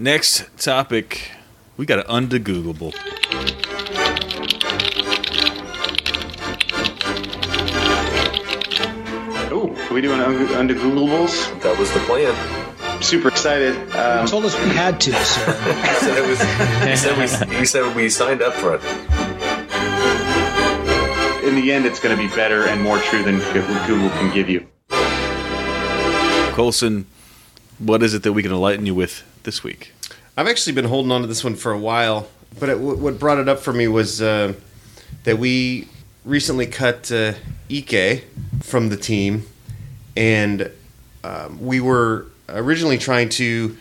Next topic, we got an undegooglable. Oh, are we doing un- under Googleables? That was the plan. Super excited. Um, told us we had to, so He said it was. He said we. He said we signed up for it. in the end, it's going to be better and more true than Google can give you. Colson, what is it that we can enlighten you with this week? I've actually been holding on to this one for a while, but it, what brought it up for me was uh, that we recently cut uh, Ike from the team, and um, we were originally trying to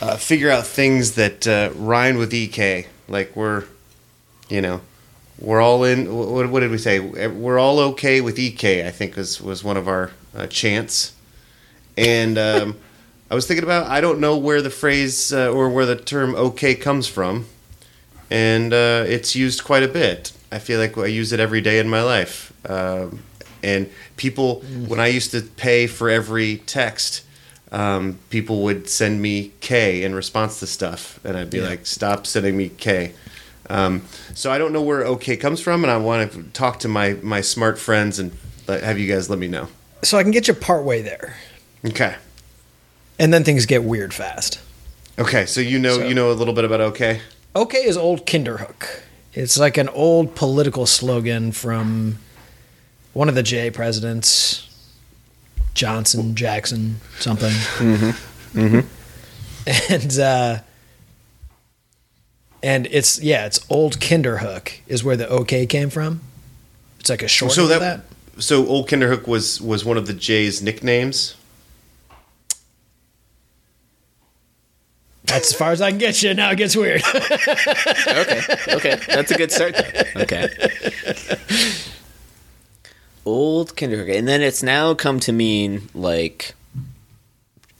uh, figure out things that uh, rhyme with Ek. Like we're, you know, we're all in. What, what did we say? We're all okay with Ek. I think was was one of our uh, chants, and. Um, I was thinking about I don't know where the phrase uh, or where the term "okay" comes from, and uh, it's used quite a bit. I feel like I use it every day in my life. Um, and people, when I used to pay for every text, um, people would send me K in response to stuff, and I'd be like, "Stop sending me K." Um, so I don't know where "okay" comes from, and I want to talk to my my smart friends and have you guys let me know. so I can get you partway there, Okay. And then things get weird fast. Okay, so you know So- you know a little bit about okay. Okay is old Kinderhook. It's like an old political slogan from one of the J presidents, Johnson, Jackson, something. Mm-hmm. And uh, and it's yeah, it's old Kinderhook is where the OK came from. It's like a short so that, that. so old Kinderhook was was one of the J's nicknames. That's as far as I can get you. Now it gets weird. okay, okay, that's a good start. Though. Okay. Old kindergarten, and then it's now come to mean like,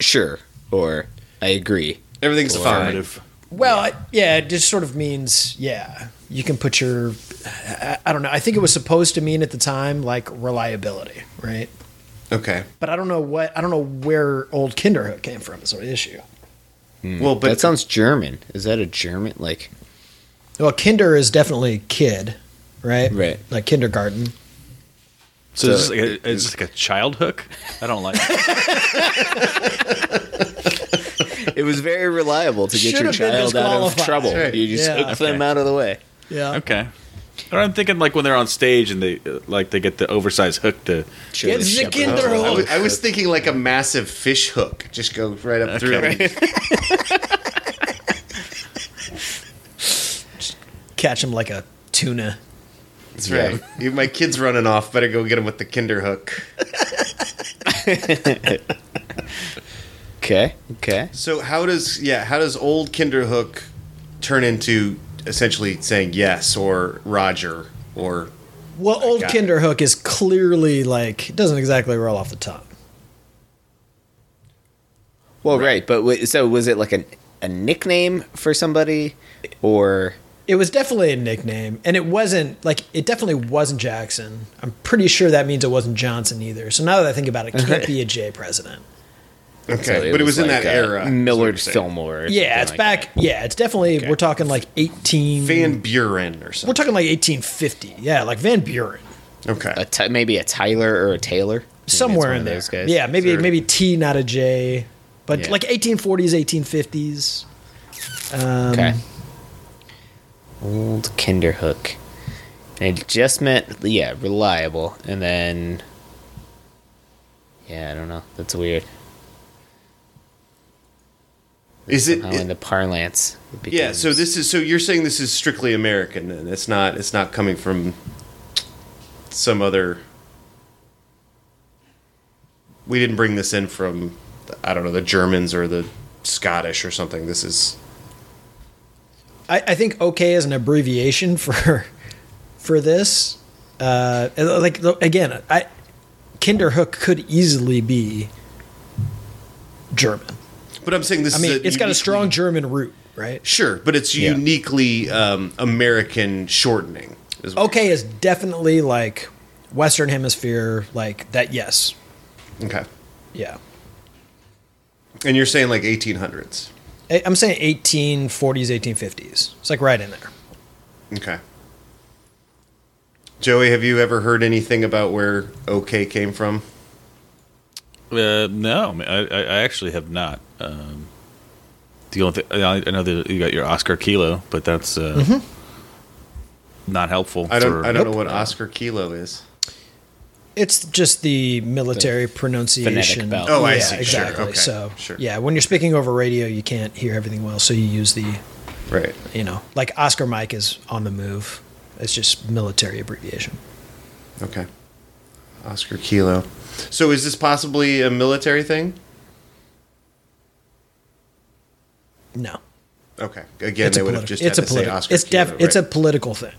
sure, or I agree. Everything's fine. Affirmative. Well, yeah, it just sort of means yeah. You can put your, I, I don't know. I think it was supposed to mean at the time like reliability, right? Okay. But I don't know what I don't know where old Kinderhook came from. Is the issue. Mm. Well, but that sounds German. Is that a German like? Well, Kinder is definitely kid, right? Right. Like kindergarten. So, So is this like a, is this like a child hook? I don't like it. It was very reliable to get Should your have been child out of trouble. Right. You just Yeah. hook them out of the way. Yeah. Okay. Or I'm thinking like when they're on stage and they like they get the oversized hook to Sure, It's the shepherd. Kinderhook. I was, I was thinking like a massive fish hook, just go right up through. Okay. Catch him like a tuna. That's right. You- My kid's running off. Better go get him with the Kinderhook. Okay. Okay. So how does yeah how does old Kinderhook turn into essentially saying yes or Roger or Well, old. Kinderhook is clearly like it doesn't exactly roll off the tongue. Well, right, but wait, so was it like a a nickname for somebody, or It was definitely a nickname, and it wasn't like it definitely wasn't Jackson. I'm pretty sure that means it wasn't Johnson either. So now that I think about it, it can't be a J president. Okay, so but it was in like, that era. Millard. Fillmore. Yeah, something it's like back. Yeah, it's definitely Okay. we're talking like 18. Van Buren or something. we're talking like 1850. Yeah, like Van Buren, Okay, that. A Ty- maybe a Tyler or a Taylor. Somewhere in there. those guys. Yeah, maybe Sure. maybe T, not a J, but Yeah. like 1840s, 1850s. Um, Okay. Old Kinderhook. And it just meant yeah, reliable, and then yeah, I don't know. That's weird. Is it? How in the parlance? it yeah. So this is so you're saying this is strictly American, and it's not it's not coming from some other. We didn't bring this in from I don't know the Germans or the Scottish or something. This is I, I think OK is an abbreviation for for this. Uh, like again, I Kinderhook could easily be German. But I'm saying this. I mean, is it's got a strong German root, right? Sure, but it's Yeah. uniquely um, American shortening. Is OK is definitely like Western Hemisphere, like that. Yes, okay. yeah. And you're saying like 1800s. I'm saying 1840s, 1850s. It's like right in there. Okay. Joey, have you ever heard anything about where OK came from? Uh, no, man, I, I I actually have not. Um, the only thing I I know that you got your Oscar Kilo, but that's uh, not helpful. Mm-hmm. I don't. for- I don't know what Oscar Kilo is. It's just the military pronunciation. belt. Oh, I yeah, see. Sure, Exactly. okay, So, sure. yeah, when you're speaking over radio, you can't hear everything well, so you use the, Right. you know, like Oscar Mike is on the move. It's just military abbreviation. Okay. Oscar Kilo. So is this possibly a military thing? No, Okay. Again, it's they a would have just It's had a to say political. Oscar It's Kilo. def. It's a political thing.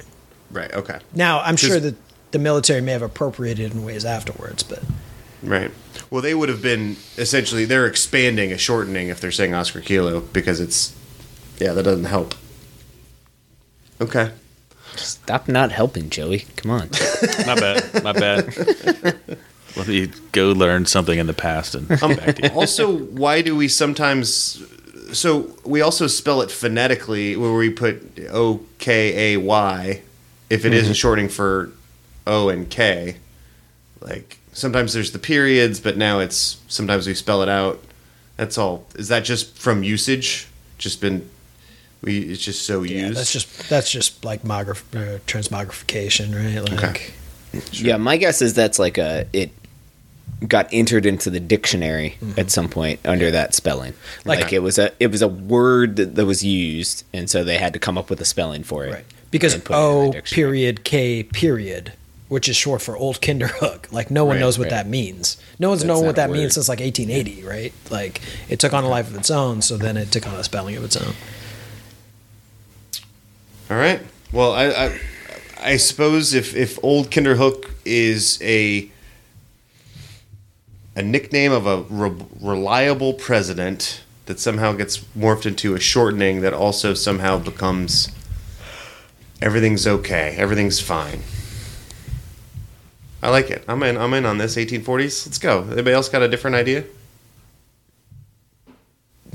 right. Okay. Now, I'm sure that the military may have appropriated in ways afterwards, but Right. Well, they would have been essentially they're expanding a shortening if they're saying Oscar Kilo because it's yeah that doesn't help. Okay. Stop not helping, Joey. Come on. My bad. My bad. Let me go learn something in the past and come back to you. also, why do we sometimes? So we also spell it phonetically, where we put O K A Y, if it isn't shortening for O and K. Like sometimes there's the periods, but now it's sometimes we spell it out. That's all. Is that just from usage? Just been we? It's just so yeah, used. that's just that's just like mograph, uh, transmogrification, right? Like, Okay. Yeah, my guess is that's like a it got entered into the dictionary mm-hmm. at some point under that spelling. Like- Like, it was a it was a word that, that was used, and so they had to come up with a spelling for it. right? Because and it O period K period, which is short for Old Kinderhook. Like no one Right, knows what right. that means. No one's That's known what that word. means since like 1880, right? Like it took on a life of its own, so then it took on a spelling of its own. All right. Well, I, I I suppose if if Old Kinderhook is a a nickname of a re- reliable president that somehow gets morphed into a shortening that also somehow becomes everything's okay, everything's fine. I like it. I'm in. I'm in on this 1840s. Let's go. Anybody else got a different idea?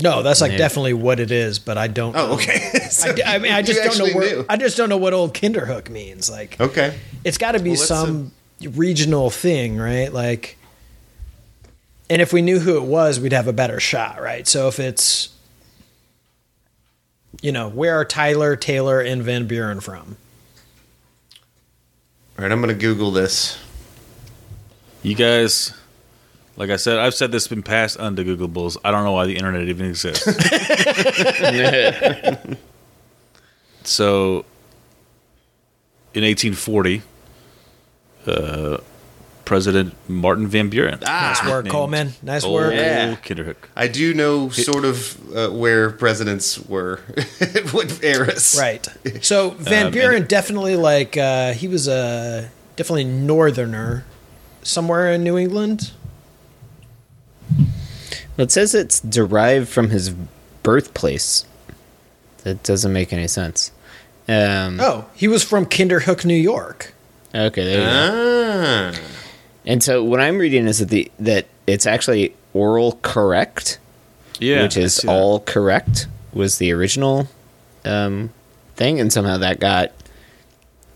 No, that's like Yeah. definitely what it is, but I don't. Oh, know. okay. I, I mean, I just don't know where. knew. I just don't know what Old Kinderhook means. Like, Okay. it's got to be Well, let's, some regional thing, right? Like, and if we knew who it was, we'd have a better shot, right? So if it's, you know, where are Tyler, Taylor, and Van Buren from? All right. I'm gonna Google this. You guys, like I said, I've said this been passed under Googleables. I don't know why the internet even exists. so, in 1840, uh, President Martin Van Buren. Nice work, Coleman. Nice Old work. Yeah. Kinderhook. I do know sort of uh, where presidents were, what eras. Right. So Van Um, Buren and- definitely like uh, he was a definitely northerner, somewhere in New England. Well, it says it's derived from his birthplace. That doesn't make any sense. Um, Oh, he was from Kinderhook, New York. Okay, there you go. Ah. And so what I'm reading is that the that it's actually oral correct, Yeah, which is all correct was the original um, thing, and somehow that got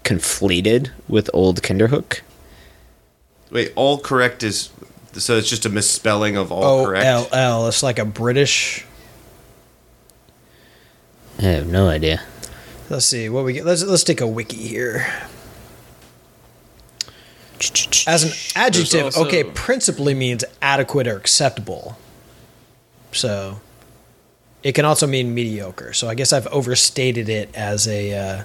conflated with old Kinderhook. Wait, all correct is so it's just a misspelling of all O correct. L L. It's like a British. I have no idea. Let's see what we get. Let's let's take a wiki here. As an adjective, also- okay, principally means adequate or acceptable. So, it can also mean mediocre. So I guess I've overstated it as a uh,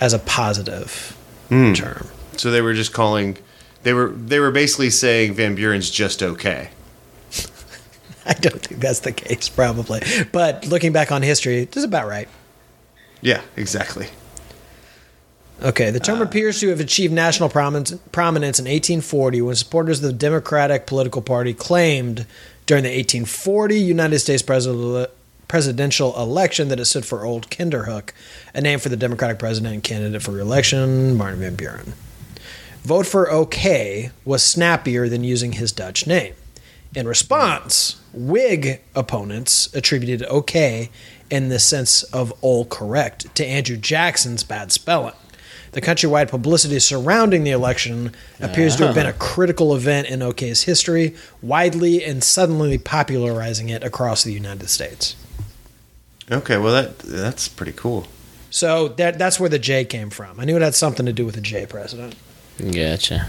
as a positive term. So they were just calling they were they were basically saying Van Buren's just okay. I don't think that's the case, probably. But looking back on history, this is about right. Yeah, exactly. Okay, the term uh. appears to have achieved national prominence, prominence in 1840 when supporters of the Democratic political party claimed during the 1840 United States president, presidential election that it stood for Old Kinderhook, a name for the Democratic president and candidate for reelection, Martin Van Buren. Vote for OK was snappier than using his Dutch name. In response, Whig opponents attributed OK in the sense of all correct to Andrew Jackson's bad spelling. The countrywide publicity surrounding the election appears to have been a ah. critical event in OK's history, widely and suddenly popularizing it across the United States. Okay, well that that's pretty cool. So that that's where the J came from. I knew it had something to do with the J president. Gotcha.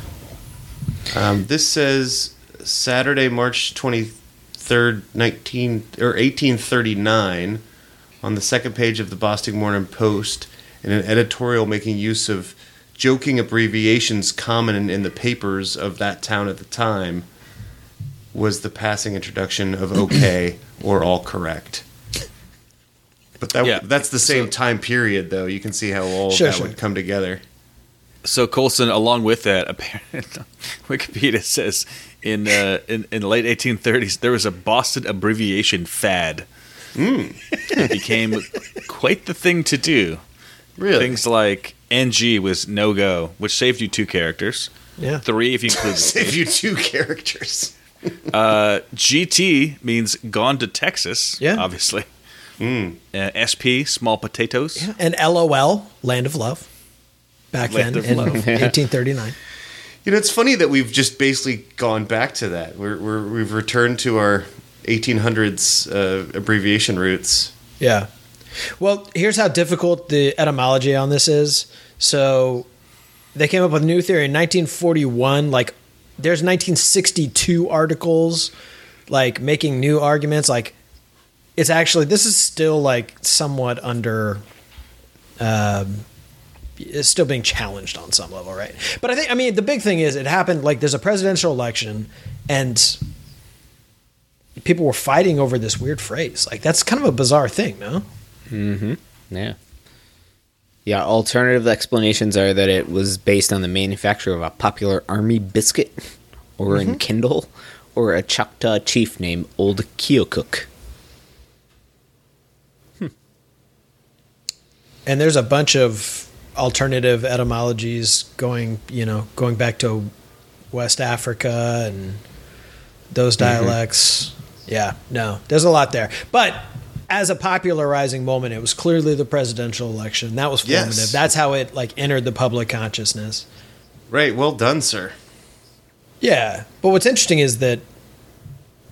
Um, this says Saturday, March twenty third, nineteen or eighteen thirty nine, on the second page of the Boston Morning Post, in an editorial making use of joking abbreviations common in, in the papers of that town at the time, was the passing introduction of "okay" or "all correct." But that Yeah. that's the same So- time period, though. You can see how all Sure, that sure. would come together. So Colson, along with that, apparently, Wikipedia says in, uh, in in the late 1830s there was a Boston abbreviation fad. It became quite the thing to do. Really? Things like NG was no go, which saved you two characters. Yeah. Three if you include Save you two characters. uh, GT means gone to Texas. Yeah. obviously. Uh, SP small potatoes. And LOL, Land of Love, back then in Love. 1839. You know, it's funny that we've just basically gone back to that. We're, we're we've returned to our 1800s uh, abbreviation roots. Yeah. Well, here's how difficult the etymology on this is. So they came up with a new theory in 1941. Like, there's 1962 articles, like making new arguments. Like, it's actually this is still like somewhat under. Um, it's still being challenged on some level, right? But I think, I mean, the big thing is it happened like there's a presidential election and people were fighting over this weird phrase. Like that's kind of a bizarre thing, no? Mm-hmm. Yeah. Yeah, alternative explanations are that it was based on the manufacture of a popular army biscuit, or in Kindle, or a Choctaw chief named Old Keokuk. And there's a bunch of alternative etymologies going, you know, going back to West Africa and those mm-hmm. dialects. Yeah, no, there's a lot there. But as a popularizing moment, it was clearly the presidential election. That was formative. Yes. That's how it like entered the public consciousness. Right. Well done, sir. Yeah, but what's interesting is that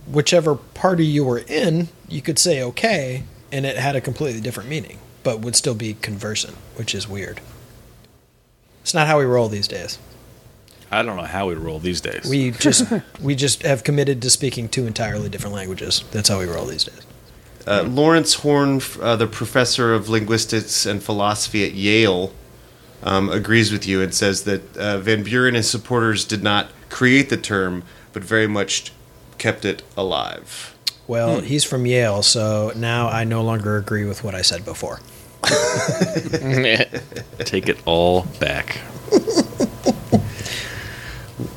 whichever party you were in, you could say okay, and it had a completely different meaning, but would still be conversant, which is weird. It's not how we roll these days. I don't know how we roll these days. We just we just have committed to speaking two entirely different languages. That's how we roll these days. Uh, Lawrence Horn, uh, the professor of linguistics and philosophy at Yale, um, agrees with you and says that uh, Van Buren and his supporters did not create the term, but very much kept it alive. Well, he's from Yale, so now I no longer agree with what I said before. Take it all back.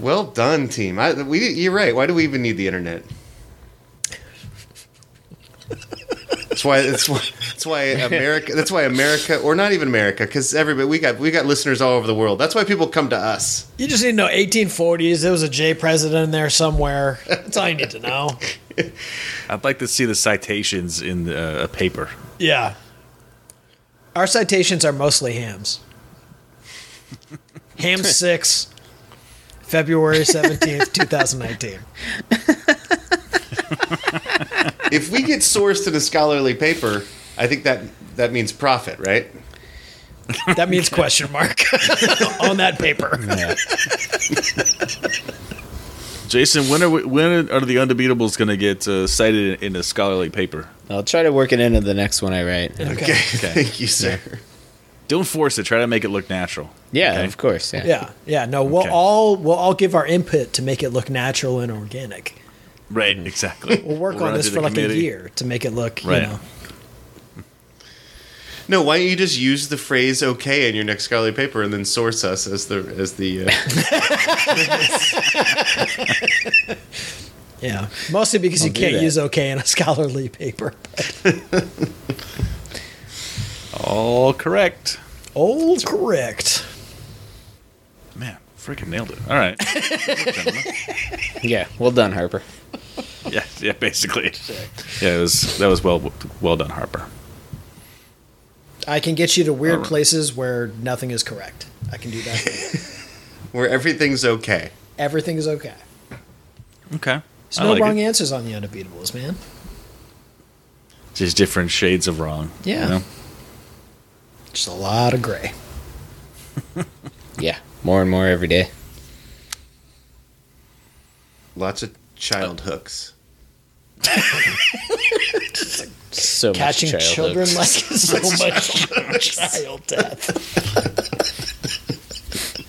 Well done, team. I, we, you're right. Why do we even need the internet? That's why. That's why. That's why America. That's why America, or not even America, because everybody we got we got listeners all over the world. That's why people come to us. You just need to know 1840s. There was a J president in there somewhere. That's all you need to know. I'd like to see the citations in uh, a paper. Yeah. Our citations are mostly hams. Ham 6, February 17th, 2019. If we get sourced in a scholarly paper, I think that that means profit, right? That means question mark on that paper. Jason, when are we, when are the undebeatables going to get uh, cited in a scholarly paper? I'll try to work it into the next one I write. Okay. Thank you, sir. Don't force it. Try to make it look natural. Yeah, Okay. of course. Yeah. Yeah, yeah. No, we'll Okay. all we'll all give our input to make it look natural and organic. Right. Exactly. We'll work run on this for like committee. a year to make it look, Right. you know. No, why don't you just use the phrase "okay" in your next scholarly paper and then source us as the as the. Uh, Yeah, mostly because you can't that. use okay in a scholarly paper. All correct. All correct. Man, freaking nailed it. All right. Yeah. Well done, Harper. Yeah, yeah, basically. Yeah, it was that was well well done, Harper. I can get you to weird Alright. places where nothing is correct. I can do that. Where everything's okay. Everything is okay. Okay. There's I no like wrong it. answers on the unbeatables, man. Just different shades of wrong. you Yeah. know? Just a lot of gray. Yeah, more and more every day. Lots of child hooks. So Catching children hooks. like so much child death.